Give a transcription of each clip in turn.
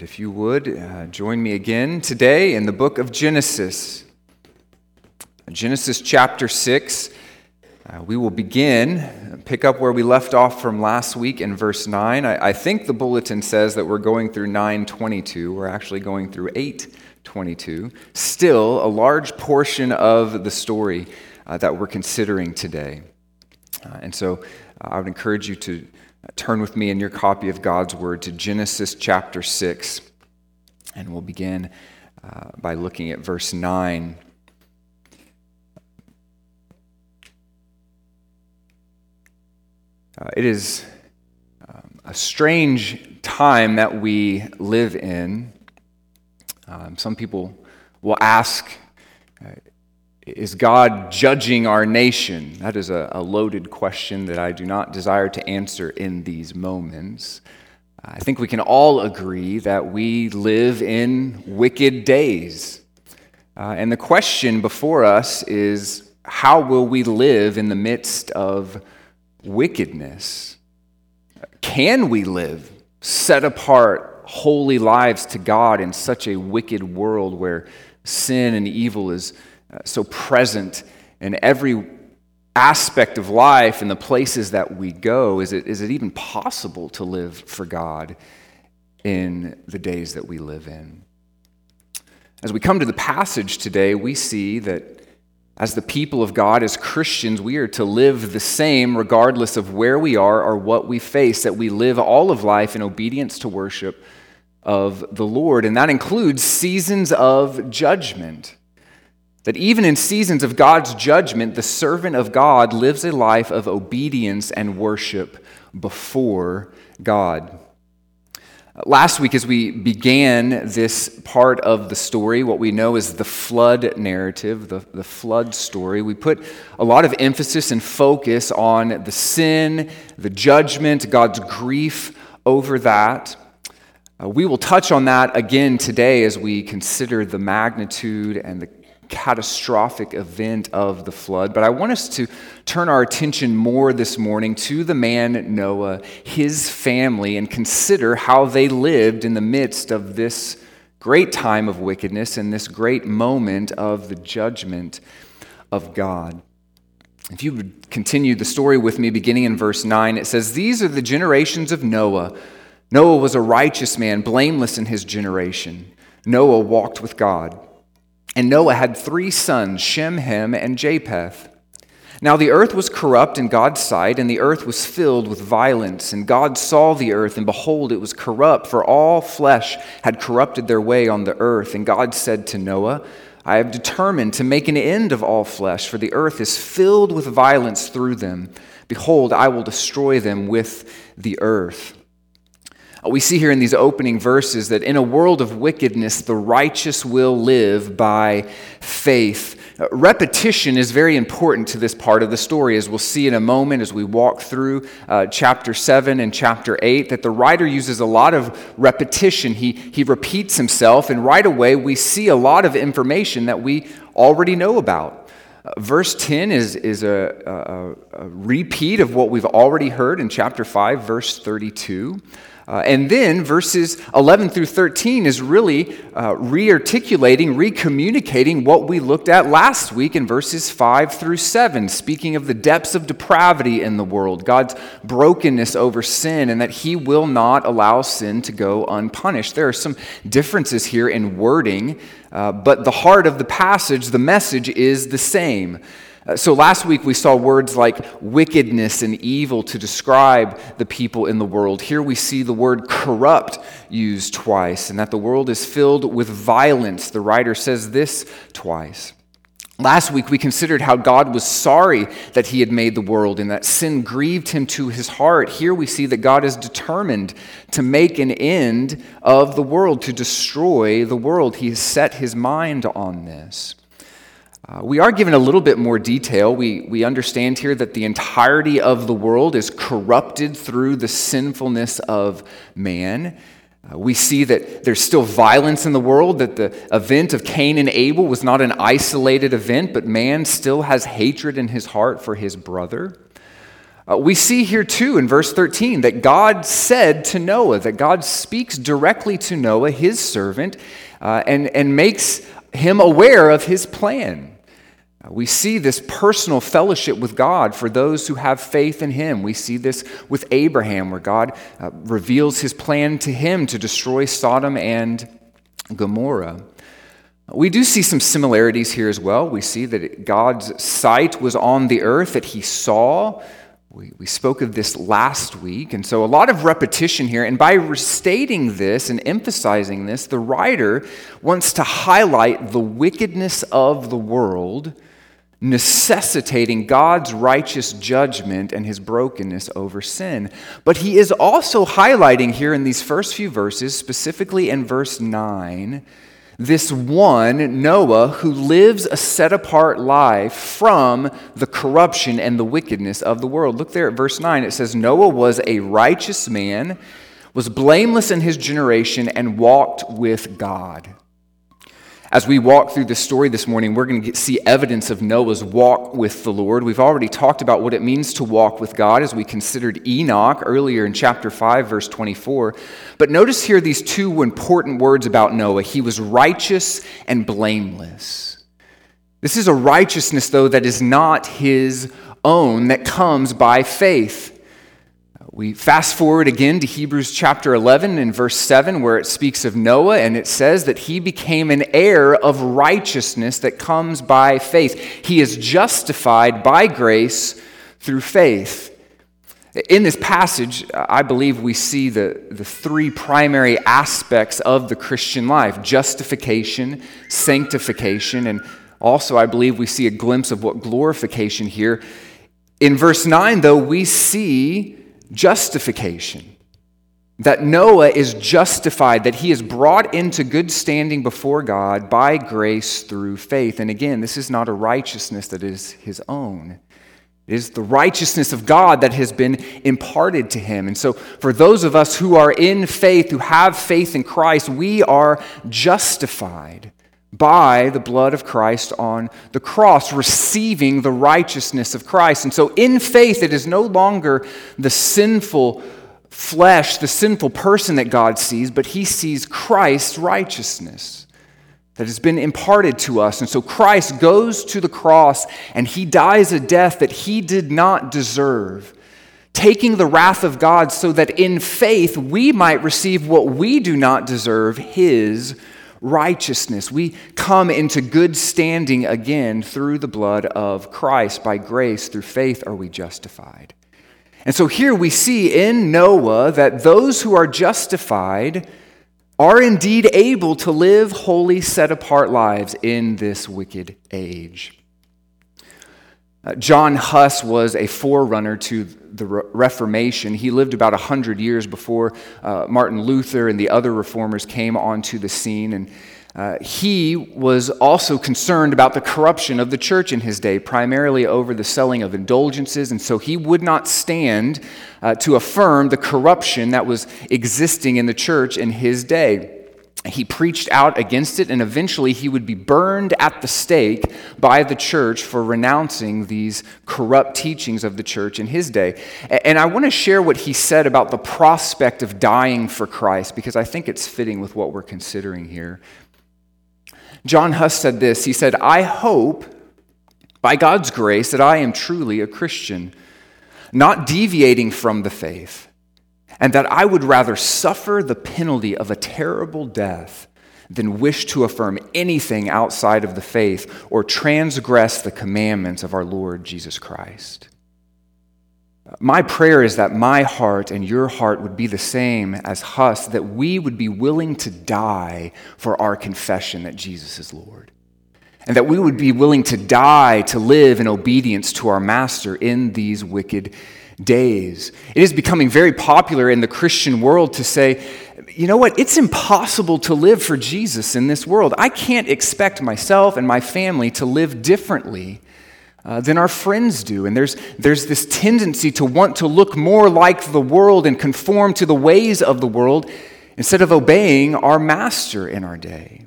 And if you would, uh, join me again today in the book of Genesis. Genesis chapter 6. Uh, we will begin, pick up where we left off from last week in verse 9. I, I think the bulletin says that we're going through 922. We're actually going through 822. Still, a large portion of the story uh, that we're considering today. Uh, and so uh, I would encourage you to turn with me in your copy of God's Word to Genesis chapter 6. And we'll begin uh, by looking at verse 9. Uh, it is um, a strange time that we live in. Um, some people will ask, uh, is God judging our nation? That is a, a, loaded question that I do not desire to answer in these moments. I think we can all agree that we live in wicked days. Uh, and the question before us is how will we live in the midst of wickedness? Can we live set apart, holy lives to God in such a wicked world where sin and evil is? Uh, so present in every aspect of life and the places that we go, is it, is it even possible to live for God in the days that we live in? As we come to the passage today, we see that as the people of God, as Christians, we are to live the same regardless of where we are or what we face, that we live all of life in obedience to worship of the Lord. And that includes seasons of judgment. That even in seasons of God's judgment, the servant of God lives a life of obedience and worship before God. Last week, as we began this part of the story, what we know is the flood narrative, the, the flood story, we put a lot of emphasis and focus on the sin, the judgment, God's grief over that. Uh, we will touch on that again today as we consider the magnitude and the catastrophic event of the flood. But I want us to turn our attention more this morning to the man Noah, his family, and consider how they lived in the midst of this great time of wickedness and this great moment of the judgment of God. If you would continue the story with me, beginning in verse 9, it says, These are the generations of Noah. Noah was a righteous man, blameless in his generation. Noah walked with God. And Noah had three sons, Shem, Ham, and Japheth. Now the earth was corrupt in God's sight, and the earth was filled with violence. And God saw the earth, and behold, it was corrupt, for all flesh had corrupted their way on the earth. And God said to Noah, I have determined to make an end of all flesh, for the earth is filled with violence through them. Behold, I will destroy them with the earth. We see here in these opening verses that in a world of wickedness, the righteous will live by faith. Uh, repetition is very important to this part of the story, as we'll see in a moment as we walk through uh, chapter 7 and chapter 8, that the writer uses a lot of repetition. He, he repeats himself, and right away we see a lot of information that we already know about. Uh, verse 10 is, is a, a, a repeat of what we've already heard in chapter 5, verse 32. Uh, and then verses 11 through 13 is really uh, re articulating, re communicating what we looked at last week in verses 5 through 7, speaking of the depths of depravity in the world, God's brokenness over sin, and that He will not allow sin to go unpunished. There are some differences here in wording, uh, but the heart of the passage, the message is the same. Uh, so last week we saw words like wickedness and evil to describe the people in the world. Here we see the word corrupt used twice, and that the world is filled with violence. The writer says this twice. Last week we considered how God was sorry that he had made the world and that sin grieved him to his heart. Here we see that God is determined to make an end of the world, to destroy the world. He has set his mind on this. Uh, we are given a little bit more detail. We, we understand here that the entirety of the world is corrupted through the sinfulness of man. Uh, we see that there's still violence in the world, that the event of Cain and Abel was not an isolated event, but man still has hatred in his heart for his brother. Uh, we see here too in verse 13 that God said to Noah, that God speaks directly to Noah, his servant, uh, and, and makes him aware of his plan. Uh, we see this personal fellowship with God for those who have faith in Him. We see this with Abraham, where God uh, reveals His plan to him to destroy Sodom and Gomorrah. We do see some similarities here as well. We see that God's sight was on the earth, that He saw we, we spoke of this last week, and so a lot of repetition here. And by restating this and emphasizing this, the writer wants to highlight the wickedness of the world, necessitating God's righteous judgment and his brokenness over sin. But he is also highlighting here in these first few verses, specifically in verse 9, this one, Noah, who lives a set apart life from the corruption and the wickedness of the world. Look there at verse 9. It says, Noah was a righteous man, was blameless in his generation, and walked with God. As we walk through this story this morning, we're going to see evidence of Noah's walk with the Lord. We've already talked about what it means to walk with God as we considered Enoch earlier in chapter 5, verse 24. But notice here these two important words about Noah he was righteous and blameless. This is a righteousness, though, that is not his own, that comes by faith. We fast forward again to Hebrews chapter 11 and verse 7, where it speaks of Noah, and it says that he became an heir of righteousness that comes by faith. He is justified by grace through faith. In this passage, I believe we see the, the three primary aspects of the Christian life justification, sanctification, and also I believe we see a glimpse of what glorification here. In verse 9, though, we see justification. That Noah is justified, that he is brought into good standing before God by grace through faith. And again, this is not a righteousness that is his own. It is the righteousness of God that has been imparted to him. And so, for those of us who are in faith, who have faith in Christ, we are justified by the blood of Christ on the cross, receiving the righteousness of Christ. And so, in faith, it is no longer the sinful flesh, the sinful person that God sees, but He sees Christ's righteousness that has been imparted to us. And so, Christ goes to the cross and He dies a death that He did not deserve. Taking the wrath of God so that in faith we might receive what we do not deserve, His righteousness. We come into good standing again through the blood of Christ. By grace, through faith, are we justified. And so here we see in Noah that those who are justified are indeed able to live holy, set apart lives in this wicked age. Uh, John Huss was a forerunner to the Re- Reformation. He lived about 100 years before uh, Martin Luther and the other reformers came onto the scene. And uh, he was also concerned about the corruption of the church in his day, primarily over the selling of indulgences. And so he would not stand uh, to affirm the corruption that was existing in the church in his day he preached out against it, and eventually he would be burned at the stake by the church for renouncing these corrupt teachings of the church in his day. And I want to share what he said about the prospect of dying for Christ because I think it's fitting with what we're considering here. John Huss said this He said, I hope, by God's grace, that I am truly a Christian, not deviating from the faith and that I would rather suffer the penalty of a terrible death than wish to affirm anything outside of the faith or transgress the commandments of our Lord Jesus Christ. My prayer is that my heart and your heart would be the same as Huss, that we would be willing to die for our confession that Jesus is Lord. And that we would be willing to die to live in obedience to our Master in these wicked days. It is becoming very popular in the Christian world to say, you know what? It's impossible to live for Jesus in this world. I can't expect myself and my family to live differently uh, than our friends do. And there's, there's this tendency to want to look more like the world and conform to the ways of the world instead of obeying our master in our day.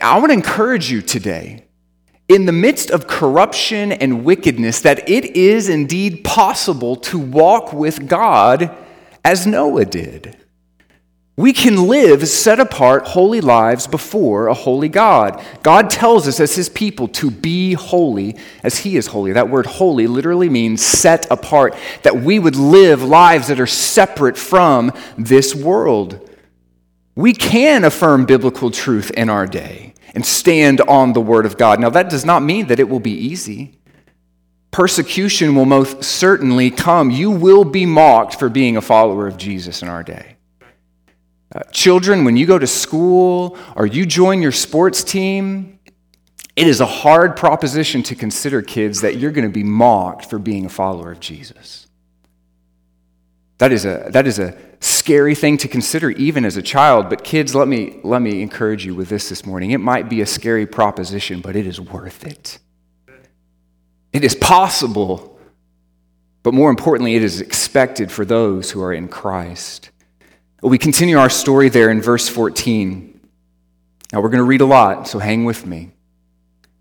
I want to encourage you today in the midst of corruption and wickedness that it is indeed possible to walk with God as Noah did. We can live set apart, holy lives before a holy God. God tells us as his people to be holy as he is holy. That word holy literally means set apart, that we would live lives that are separate from this world. We can affirm biblical truth in our day and stand on the word of God. Now, that does not mean that it will be easy. Persecution will most certainly come. You will be mocked for being a follower of Jesus in our day. Uh, children, when you go to school or you join your sports team, it is a hard proposition to consider, kids, that you're going to be mocked for being a follower of Jesus. That is a, that is a scary thing to consider even as a child. But, kids, let me, let me encourage you with this this morning. It might be a scary proposition, but it is worth it. It is possible, but more importantly, it is expected for those who are in Christ. We continue our story there in verse 14. Now we're going to read a lot, so hang with me.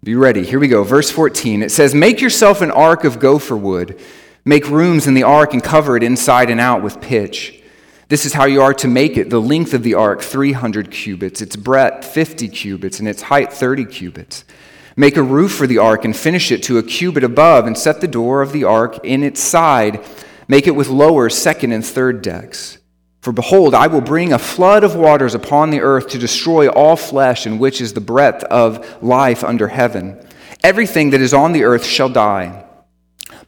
Be ready. Here we go. Verse 14. It says, Make yourself an ark of gopher wood. Make rooms in the ark and cover it inside and out with pitch. This is how you are to make it. The length of the ark, 300 cubits, its breadth, 50 cubits, and its height, 30 cubits. Make a roof for the ark and finish it to a cubit above, and set the door of the ark in its side. Make it with lower, second, and third decks. For behold, I will bring a flood of waters upon the earth to destroy all flesh, in which is the breadth of life under heaven. Everything that is on the earth shall die.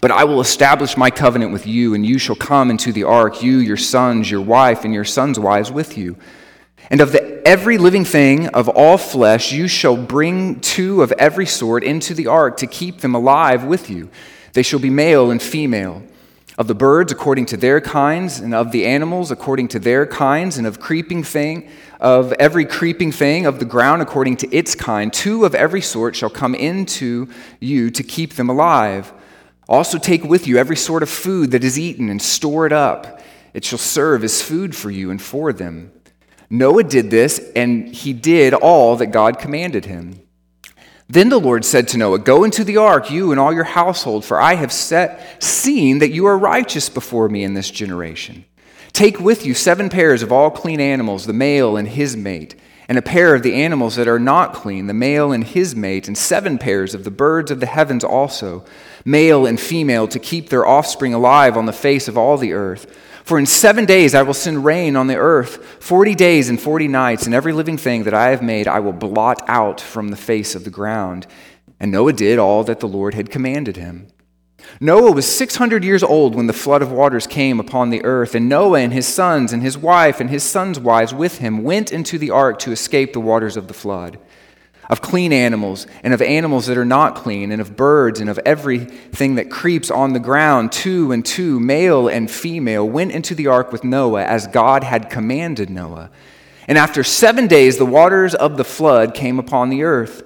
But I will establish my covenant with you, and you shall come into the ark, you, your sons, your wife, and your sons' wives with you. And of the, every living thing of all flesh, you shall bring two of every sort into the ark to keep them alive with you. They shall be male and female of the birds according to their kinds, and of the animals according to their kinds, and of creeping thing, of every creeping thing of the ground according to its kind. Two of every sort shall come into you to keep them alive. Also take with you every sort of food that is eaten, and store it up. It shall serve as food for you and for them. Noah did this, and he did all that God commanded him. Then the Lord said to Noah, Go into the ark, you and all your household, for I have set, seen that you are righteous before me in this generation. Take with you seven pairs of all clean animals, the male and his mate, and a pair of the animals that are not clean, the male and his mate, and seven pairs of the birds of the heavens also, male and female, to keep their offspring alive on the face of all the earth. For in seven days I will send rain on the earth, forty days and forty nights, and every living thing that I have made I will blot out from the face of the ground. And Noah did all that the Lord had commanded him. Noah was 600 years old when the flood of waters came upon the earth, and Noah and his sons and his wife and his sons' wives with him went into the ark to escape the waters of the flood of clean animals and of animals that are not clean, and of birds and of everything that creeps on the ground, two and two, male and female, went into the ark with Noah as God had commanded Noah. And after seven days, the waters of the flood came upon the earth.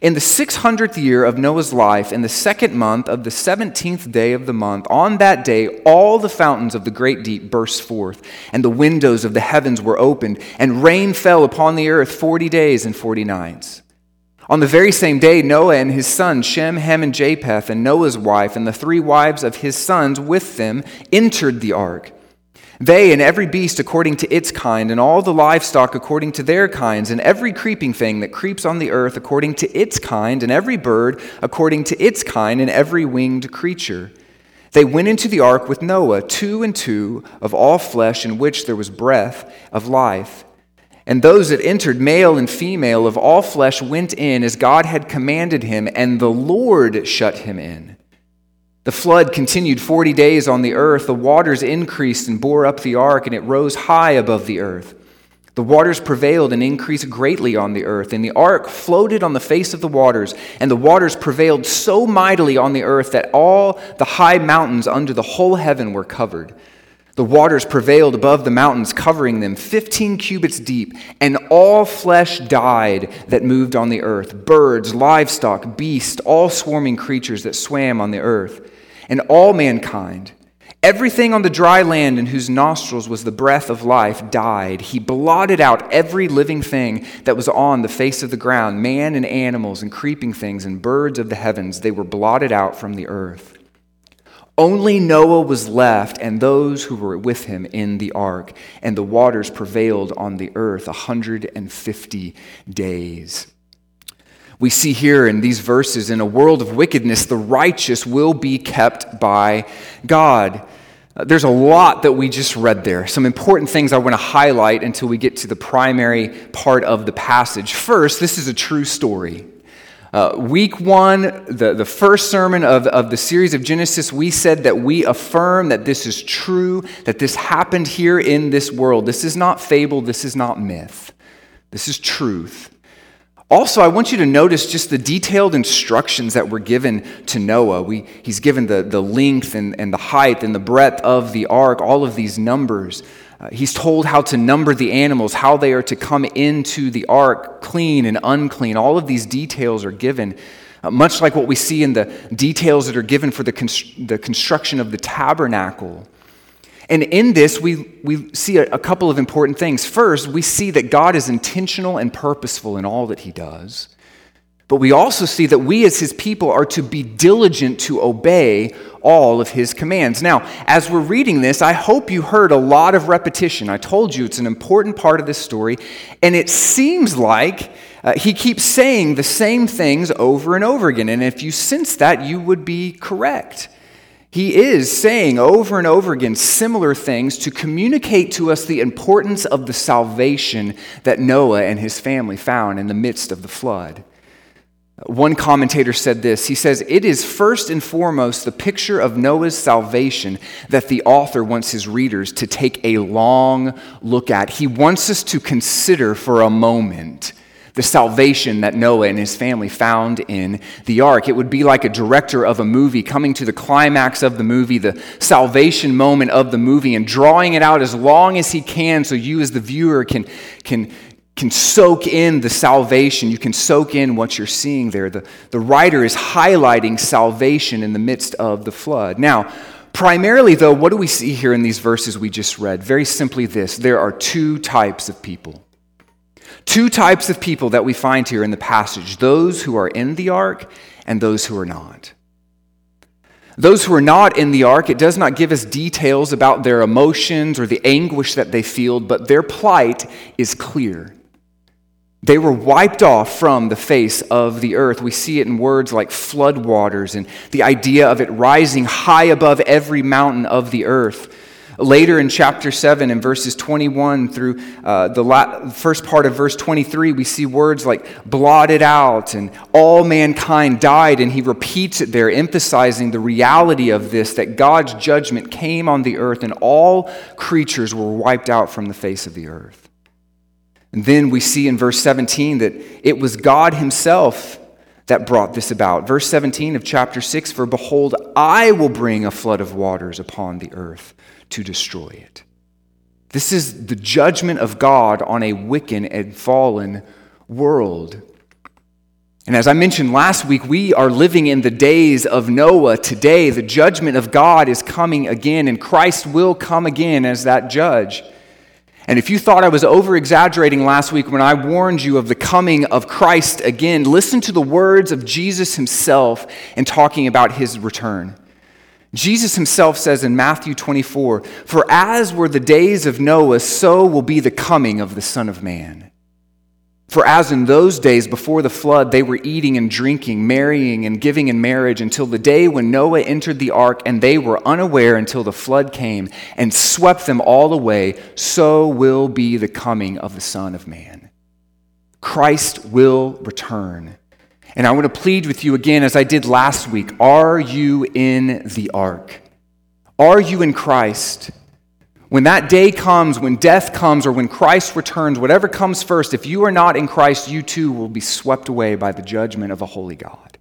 In the 600th year of Noah's life, in the second month of the 17th day of the month, on that day, all the fountains of the great deep burst forth, and the windows of the heavens were opened, and rain fell upon the earth 40 days and 40 nights. On the very same day, Noah and his sons, Shem, Ham, and Japheth, and Noah's wife, and the three wives of his sons with them, entered the ark. They and every beast according to its kind, and all the livestock according to their kinds, and every creeping thing that creeps on the earth according to its kind, and every bird according to its kind, and every winged creature. They went into the ark with Noah, two and two of all flesh in which there was breath of life. And those that entered, male and female of all flesh, went in as God had commanded him, and the Lord shut him in. The flood continued 40 days on the earth. The waters increased and bore up the ark, and it rose high above the earth. The waters prevailed and increased greatly on the earth, and the ark floated on the face of the waters, and the waters prevailed so mightily on the earth that all the high mountains under the whole heaven were covered. The waters prevailed above the mountains, covering them 15 cubits deep, and all flesh died that moved on the earth birds, livestock, beasts, all swarming creatures that swam on the earth and all mankind, Everything on the dry land in whose nostrils was the breath of life died. He blotted out every living thing that was on the face of the ground man and animals and creeping things and birds of the heavens. They were blotted out from the earth. Only Noah was left and those who were with him in the ark, and the waters prevailed on the earth a 150 days. We see here in these verses in a world of wickedness, the righteous will be kept by God. Uh, there's a lot that we just read there. Some important things I want to highlight until we get to the primary part of the passage. First, this is a true story. Uh, week one, the, the first sermon of, of the series of Genesis, we said that we affirm that this is true, that this happened here in this world. This is not fable, this is not myth. This is truth. Also, I want you to notice just the detailed instructions that were given to Noah. We, he's given the, the length and, and the height and the breadth of the ark, all of these numbers. Uh, he's told how to number the animals, how they are to come into the ark, clean and unclean. All of these details are given, uh, much like what we see in the details that are given for the, const- the construction of the tabernacle. And in this, we, we see a, a, couple of important things. First, we see that God is intentional and purposeful in all that he does. But we also see that we as his people are to be diligent to obey all of his commands. Now, as we're reading this, I hope you heard a lot of repetition. I told you it's an important part of this story, and it seems like uh, he keeps saying the same things over and over again. And if you sense that, you would be correct. He is saying over and over again similar things to communicate to us the importance of the salvation that Noah and his family found in the midst of the flood. One commentator said this He says, It is first and foremost the picture of Noah's salvation that the author wants his readers to take a long look at. He wants us to consider for a moment the salvation that Noah and his family found in the ark. It would be like a director of a movie coming to the climax of the movie, the salvation moment of the movie, and drawing it out as long as he can so you, as the viewer, can, can, can soak in the salvation. You can soak in what you're seeing there. The, the writer is highlighting salvation in the midst of the flood. Now, primarily, though, what do we see here in these verses we just read? Very simply, this there are two types of people. Two types of people that we find here in the passage those who are in the ark and those who are not. Those who are not in the ark, it does not give us details about their emotions or the anguish that they feel, but their plight is clear. They were wiped off from the face of the earth. We see it in words like floodwaters and the idea of it rising high above every mountain of the earth. Later in chapter 7, in verses 21 through uh, the la- first part of verse 23, we see words like blotted out and all mankind died. And he repeats it there, emphasizing the reality of this that God's judgment came on the earth and all creatures were wiped out from the face of the earth. And then we see in verse 17 that it was God Himself that brought this about. Verse 17 of chapter 6 For behold, I will bring a flood of waters upon the earth to destroy it. This is the judgment of God on a wicked and fallen world. And as I mentioned last week, we are living in the days of Noah today. The judgment of God is coming again, and Christ will come again as that judge. And if you thought I was over exaggerating last week when I warned you of the coming of Christ again, listen to the words of Jesus himself in talking about his return. Jesus himself says in Matthew 24, For as were the days of Noah, so will be the coming of the Son of Man. For as in those days before the flood, they were eating and drinking, marrying and giving in marriage until the day when Noah entered the ark, and they were unaware until the flood came and swept them all away, so will be the coming of the Son of Man. Christ will return. And I want to plead with you again, as I did last week are you in the ark? Are you in Christ? When that day comes, when death comes, or when Christ returns, whatever comes first, if you are not in Christ, you too will be swept away by the judgment of a holy God.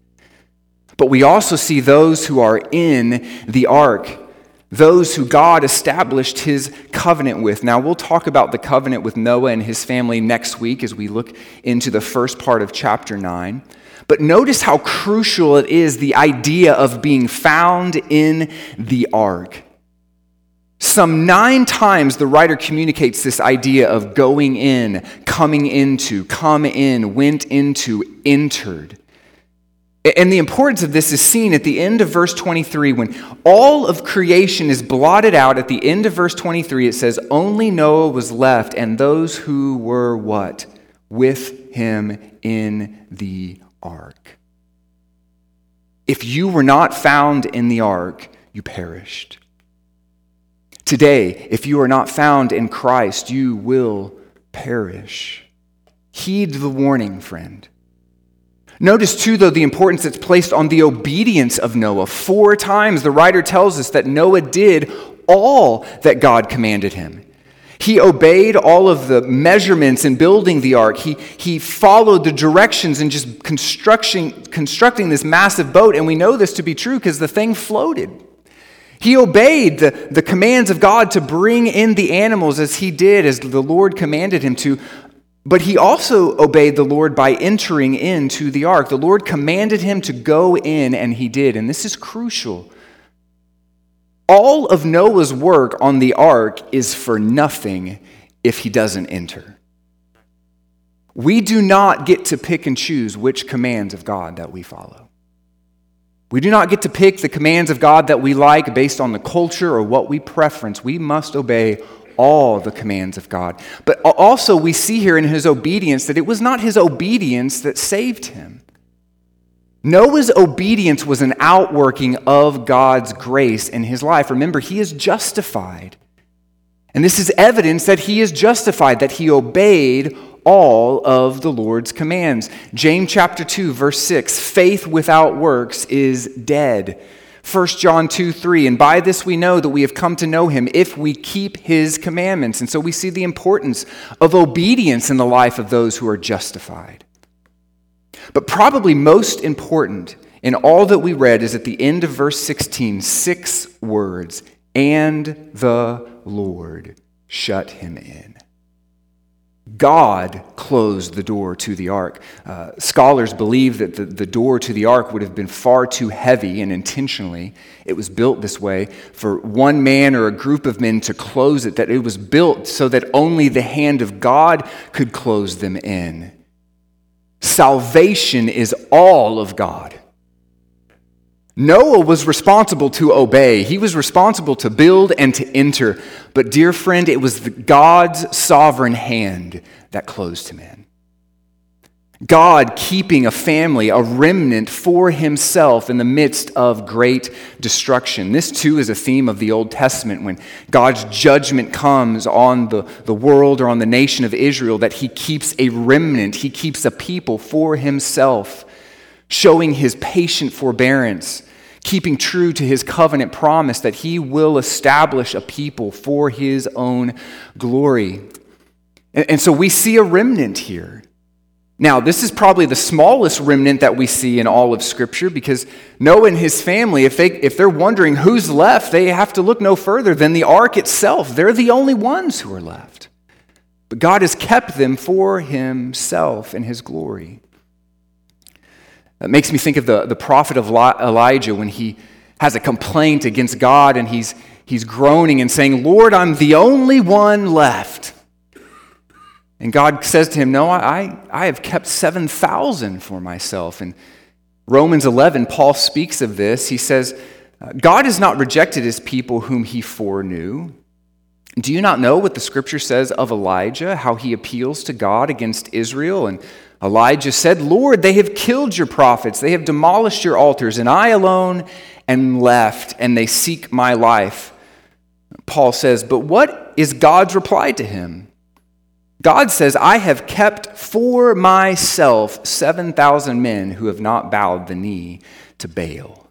But we also see those who are in the ark, those who God established his covenant with. Now, we'll talk about the covenant with Noah and his family next week as we look into the first part of chapter 9. But notice how crucial it is the idea of being found in the ark. Some nine times the writer communicates this idea of going in, coming into, come in, went into, entered. And the importance of this is seen at the end of verse 23 when all of creation is blotted out. At the end of verse 23, it says, Only Noah was left, and those who were what? With him in the ark. If you were not found in the ark, you perished. Today, if you are not found in Christ, you will perish. Heed the warning, friend. Notice, too, though, the importance that's placed on the obedience of Noah. Four times the writer tells us that Noah did all that God commanded him. He obeyed all of the measurements in building the ark. He, he followed the directions in just constructing, constructing this massive boat. And we know this to be true because the thing floated. He obeyed the, the commands of God to bring in the animals as he did, as the Lord commanded him to. But he also obeyed the Lord by entering into the ark. The Lord commanded him to go in, and he did. And this is crucial. All of Noah's work on the ark is for nothing if he doesn't enter. We do not get to pick and choose which commands of God that we follow. We do not get to pick the commands of God that we like based on the culture or what we preference. We must obey all the commands of God. But also, we see here in his obedience that it was not his obedience that saved him. Noah's obedience was an outworking of God's grace in his life. Remember, he is justified. And this is evidence that he is justified, that he obeyed all of the Lord's commands. James chapter 2, verse 6 faith without works is dead. 1 John 2 3, and by this we know that we have come to know him if we keep his commandments. And so we see the importance of obedience in the life of those who are justified. But probably most important in all that we read is at the end of verse 16, six words, and the Lord shut him in. God closed the door to the ark. Uh, scholars believe that the, the door to the ark would have been far too heavy, and intentionally it was built this way for one man or a group of men to close it, that it was built so that only the hand of God could close them in. Salvation is all of God. Noah was responsible to obey. He was responsible to build and to enter. But, dear friend, it was God's sovereign hand that closed him in. God keeping a family, a remnant for himself in the midst of great destruction. This too is a theme of the Old Testament when God's judgment comes on the, the world or on the nation of Israel, that he keeps a remnant, he keeps a people for himself showing his patient forbearance, keeping true to his covenant promise that he will establish a people for his own glory. And, and, so we see a remnant here. Now, this is probably the smallest remnant that we see in all of Scripture because Noah and his family, if, they, if they're wondering who's left, they have to look no further than the ark itself. They're the only ones who are left. But God has kept them for himself and his glory. It makes me think of the, the prophet of Elijah when he has a complaint against God and he's, he's groaning and saying, Lord, I'm the only one left. And God says to him, No, I, I have kept 7,000 for myself. And Romans 11, Paul speaks of this. He says, God has not rejected his people whom he foreknew. Do you not know what the scripture says of Elijah, how he appeals to God against Israel and Elijah said, Lord, they have killed your prophets, they have demolished your altars, and I alone am left, and they seek my life. Paul says, But what is God's reply to him? God says, I have kept for myself 7,000 men who have not bowed the knee to Baal.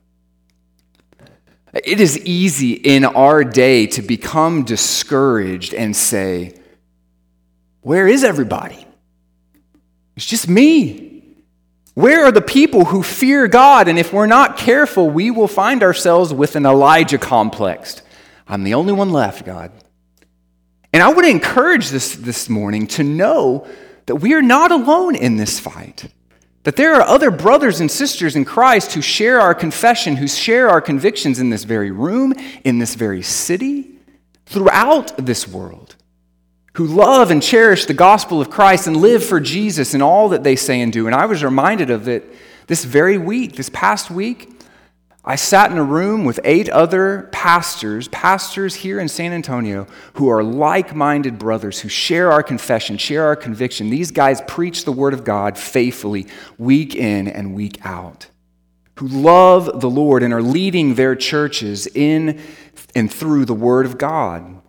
It is easy in our day to become discouraged and say, Where is everybody? It's just me. Where are the people who fear God? And if we're not careful, we will find ourselves with an Elijah complex. I'm the only one left, God. And I would encourage this this morning to know that we are not alone in this fight. That there are other brothers and sisters in Christ who share our confession, who share our convictions in this very room, in this very city, throughout this world who love and cherish the gospel of Christ and live for Jesus in all that they say and do. And I was reminded of it this very week, this past week. I sat in a room with eight other pastors, pastors here in San Antonio, who are like minded brothers who share our confession, share our conviction. These guys preach the Word of God faithfully, week in and week out, who love the Lord and are leading their churches in and through the Word of God.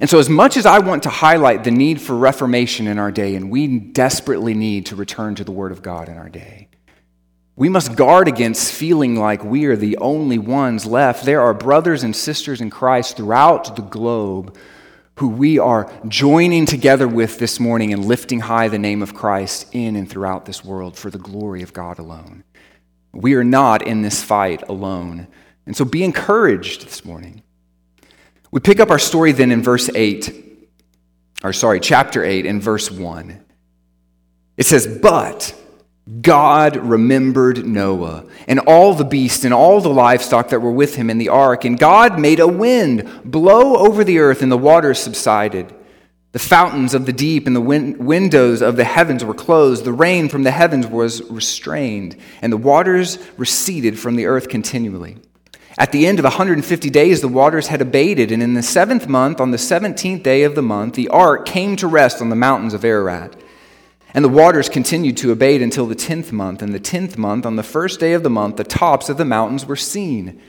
And so, as much as I want to highlight the need for reformation in our day, and we desperately need to return to the Word of God in our day, we must guard against feeling like we are the only ones left. There are brothers and sisters in Christ throughout the globe who we are joining together with this morning and lifting high the name of Christ in and throughout this world for the glory of God alone. We are not in this fight alone. And so be encouraged this morning. We pick up our story then in verse 8, or sorry, chapter 8, in verse 1. It says, But God remembered Noah and all the beasts and all the livestock that were with him in the ark. And God made a wind blow over the earth, and the waters subsided. The fountains of the deep and the win- windows of the heavens were closed. The rain from the heavens was restrained, and the waters receded from the earth continually. At the end of 150 days, the waters had abated, and in the seventh month, on the 17th day of the month, the ark came to rest on the mountains of Ararat. And the waters continued to abate until the tenth month. And the tenth month, on the first day of the month, the tops of the mountains were seen.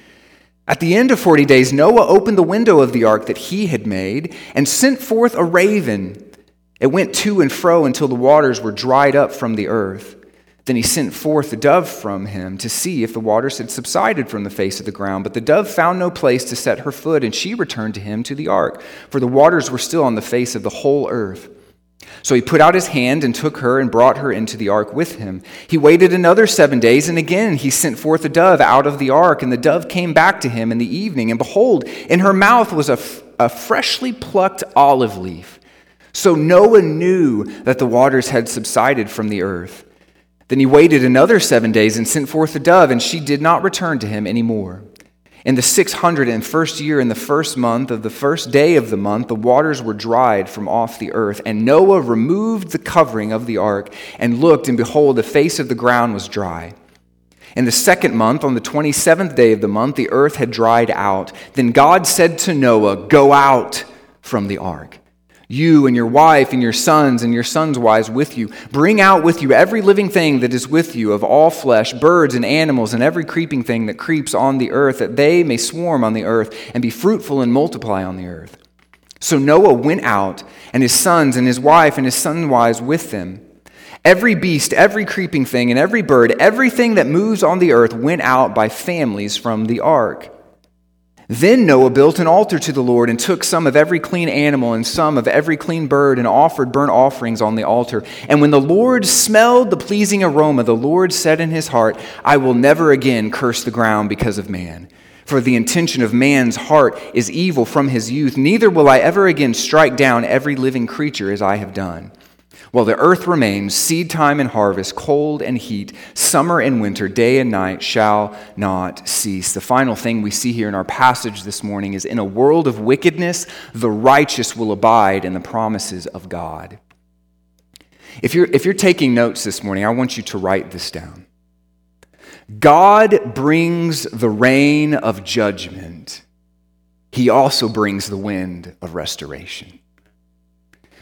At the end of forty days, Noah opened the window of the ark that he had made and sent forth a raven. It went to and fro until the waters were dried up from the earth. Then he sent forth a dove from him to see if the waters had subsided from the face of the ground. But the dove found no place to set her foot, and she returned to him to the ark, for the waters were still on the face of the whole earth. So he put out his hand and took her and brought her into the ark with him. He waited another seven days, and again he sent forth a dove out of the ark, and the dove came back to him in the evening. And behold, in her mouth was a, f- a freshly plucked olive leaf. So Noah knew that the waters had subsided from the earth. Then he waited another seven days and sent forth the dove, and she did not return to him any more. In the 601st year, in the first month of the first day of the month, the waters were dried from off the earth. And Noah removed the covering of the ark and looked, and behold, the face of the ground was dry. In the second month, on the 27th day of the month, the earth had dried out. Then God said to Noah, Go out from the ark you and your wife and your sons and your sons' wives with you. Bring out with you every living thing that is with you of all flesh, birds and animals, and every creeping thing that creeps on the earth, that they may swarm on the earth and be fruitful and multiply on the earth. So Noah went out, and his sons and his wife and his sons' wives with them. Every beast, every creeping thing, and every bird, everything that moves on the earth went out by families from the ark. Then Noah built an altar to the Lord and took some of every clean animal and some of every clean bird and offered burnt offerings on the altar. And when the Lord smelled the pleasing aroma, the Lord said in his heart, I will never again curse the ground because of man. For the intention of man's heart is evil from his youth. Neither will I ever again strike down every living creature as I have done. While the earth remains, seed time and harvest, cold and heat, summer and winter, day and night shall not cease. The final thing we see here in our passage this morning is in a world of wickedness, the righteous will abide in the promises of God. If you're, if you're taking notes this morning, I want you to write this down. God brings the rain of judgment, He also brings the wind of restoration.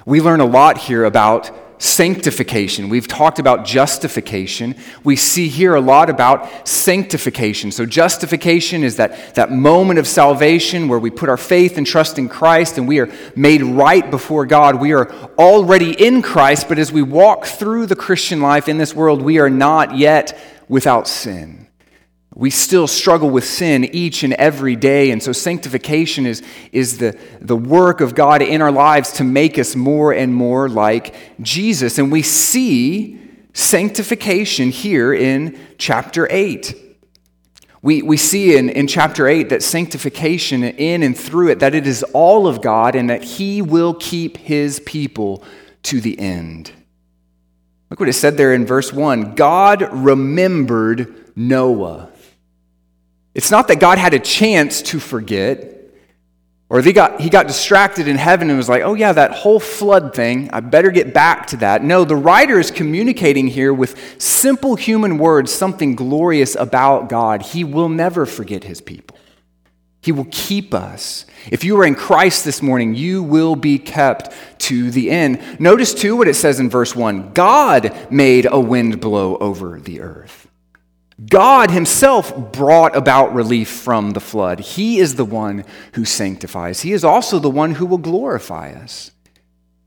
We learn a lot here about sanctification. We've talked about justification. We see here a lot about sanctification. So, justification is that, that moment of salvation where we put our faith and trust in Christ and we are made right before God. We are already in Christ, but as we walk through the Christian life in this world, we are not yet without sin. We still struggle with sin each and every day. And so, sanctification is, is the, the work of God in our lives to make us more and more like Jesus. And we see sanctification here in chapter 8. We, we see in, in chapter 8 that sanctification in and through it, that it is all of God and that He will keep His people to the end. Look what it said there in verse 1 God remembered Noah. It's not that God had a chance to forget. Or he got, he got distracted in heaven and was like, oh, yeah, that whole flood thing, I better get back to that. No, the writer is communicating here with simple human words something glorious about God. He will never forget his people, he will keep us. If you are in Christ this morning, you will be kept to the end. Notice, too, what it says in verse 1 God made a wind blow over the earth. God Himself brought about relief from the flood. He is the one who sanctifies, He is also the one who will glorify us.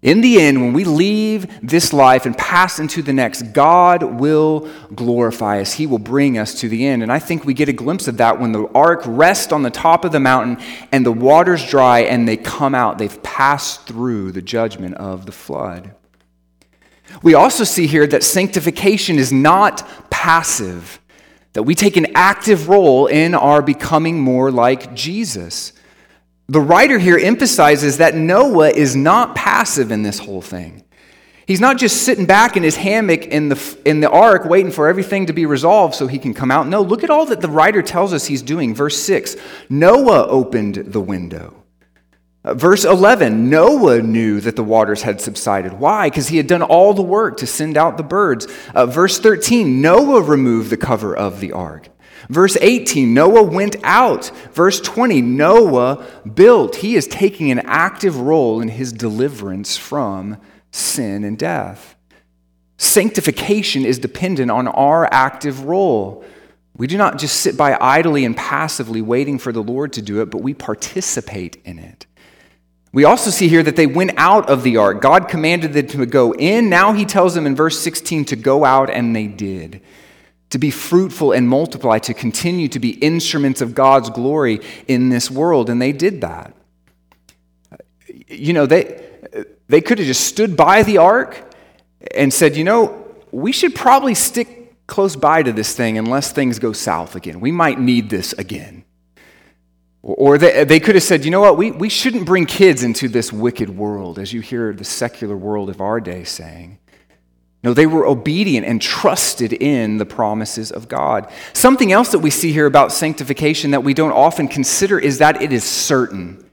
In the end, when we leave this life and pass into the next, God will glorify us. He will bring us to the end. And I think we get a glimpse of that when the ark rests on the top of the mountain and the waters dry and they come out. They've passed through the judgment of the flood. We also see here that sanctification is not passive that we take an active role in our becoming more like Jesus. The writer here emphasizes that Noah is not passive in this whole thing. He's not just sitting back in his hammock in the, in the ark waiting for everything to be resolved so he can come out. No, look at all that the writer tells us he's doing. Verse 6 Noah opened the window. Uh, verse 11 Noah knew that the waters had subsided. Why? Because he had done all the work to send out the birds. Uh, verse 13 Noah removed the cover of the ark. Verse 18 Noah went out. Verse 20 Noah built. He is taking an active role in his deliverance from sin and death. Sanctification is dependent on our active role. We do not just sit by idly and passively waiting for the Lord to do it, but we participate in it. We also see here that they went out of the ark. God commanded them to go in. Now he tells them in verse 16 to go out, and they did. To be fruitful and multiply, to continue to be instruments of God's glory in this world, and they did that. You know, they, they could have just stood by the ark and said, you know, we should probably stick close by to this thing unless things go south again. We might need this again. Or they, they could have said, you know what, we, we shouldn't bring kids into this wicked world, as you hear the secular world of our day saying. No, they were obedient and trusted in the promises of God. Something else that we see here about sanctification that we don't often consider is that it is certain.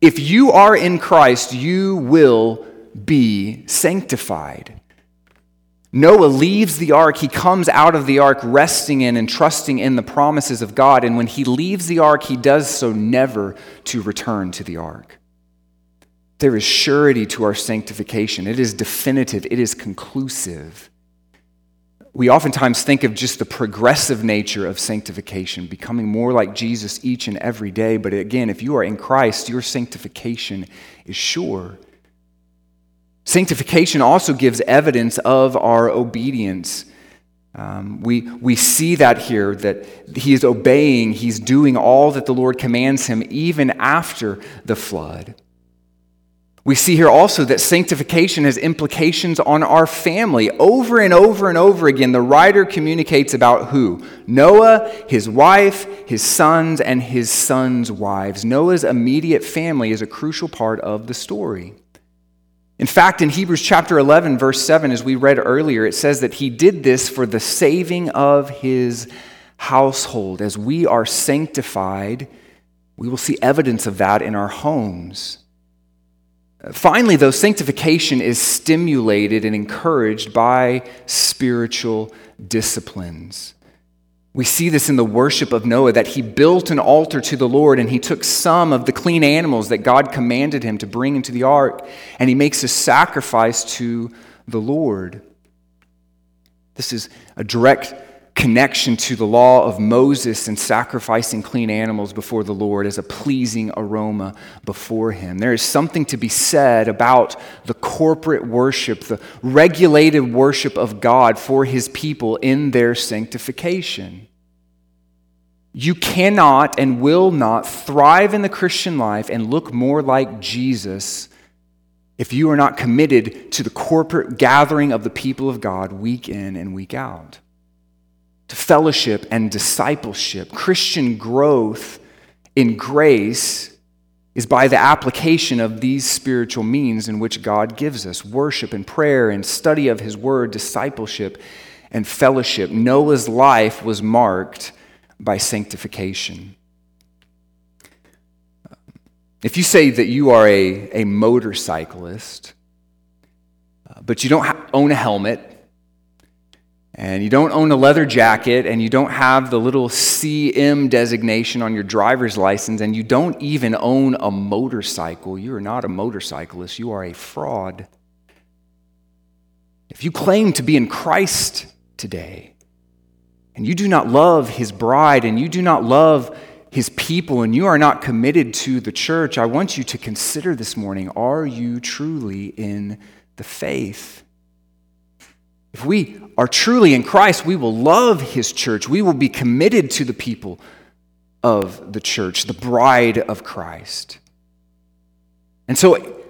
If you are in Christ, you will be sanctified. Noah leaves the ark. He comes out of the ark resting in and trusting in the promises of God. And when he leaves the ark, he does so never to return to the ark. There is surety to our sanctification, it is definitive, it is conclusive. We oftentimes think of just the progressive nature of sanctification, becoming more like Jesus each and every day. But again, if you are in Christ, your sanctification is sure. Sanctification also gives evidence of our obedience. Um, we, we see that here, that he is obeying, he's doing all that the Lord commands him, even after the flood. We see here also that sanctification has implications on our family. Over and over and over again, the writer communicates about who? Noah, his wife, his sons, and his sons' wives. Noah's immediate family is a crucial part of the story. In fact, in Hebrews chapter 11, verse 7, as we read earlier, it says that he did this for the saving of his household. As we are sanctified, we will see evidence of that in our homes. Finally, though, sanctification is stimulated and encouraged by spiritual disciplines. We see this in the worship of Noah that he built an altar to the Lord and he took some of the clean animals that God commanded him to bring into the ark and he makes a sacrifice to the Lord. This is a direct connection to the law of Moses and sacrificing clean animals before the Lord as a pleasing aroma before Him. There is something to be said about the corporate worship, the regulated worship of God for His people in their sanctification. You cannot and will not thrive in the Christian life and look more like Jesus if you are not committed to the corporate gathering of the people of God week in and week out to fellowship and discipleship. Christian growth in grace is by the application of these spiritual means in which God gives us worship and prayer and study of His Word, discipleship and fellowship. Noah's life was marked by sanctification. If you say that you are a, a motorcyclist, uh, but you don't own a helmet, and you don't own a leather jacket, and you don't have the little CM designation on your driver's license, and you don't even own a motorcycle, you are not a motorcyclist, you are a fraud. If you claim to be in Christ today, and you do not love his bride, and you do not love his people and you are not committed to the church, I want you to consider this morning are you truly in the faith? If we are truly in Christ, we will love his church. We will be committed to the people of the church, the bride of Christ. And so,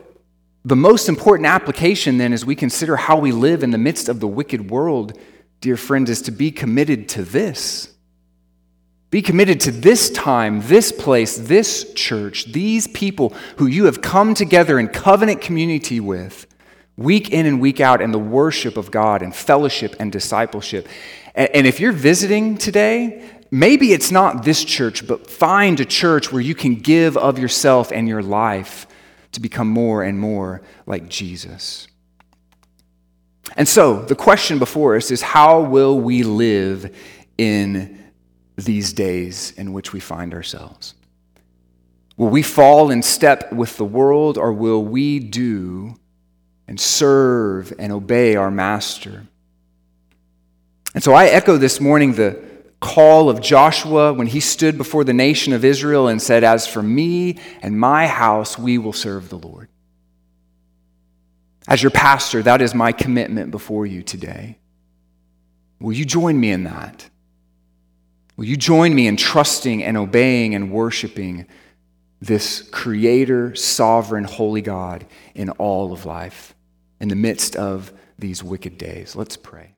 the most important application then, as we consider how we live in the midst of the wicked world, dear friend, is to be committed to this be committed to this time, this place, this church, these people who you have come together in covenant community with, week in and week out, in the worship of God and fellowship and discipleship. And if you're visiting today, maybe it's not this church, but find a church where you can give of yourself and your life to become more and more like Jesus. And so, the question before us is how will we live in these days in which we find ourselves? Will we fall in step with the world, or will we do and serve and obey our Master? And so I echo this morning the call of Joshua when he stood before the nation of Israel and said, As for me and my house, we will serve the Lord. As your pastor, that is my commitment before you today. Will you join me in that? Will you join me in trusting and obeying and worshiping this creator, sovereign, holy God in all of life in the midst of these wicked days? Let's pray.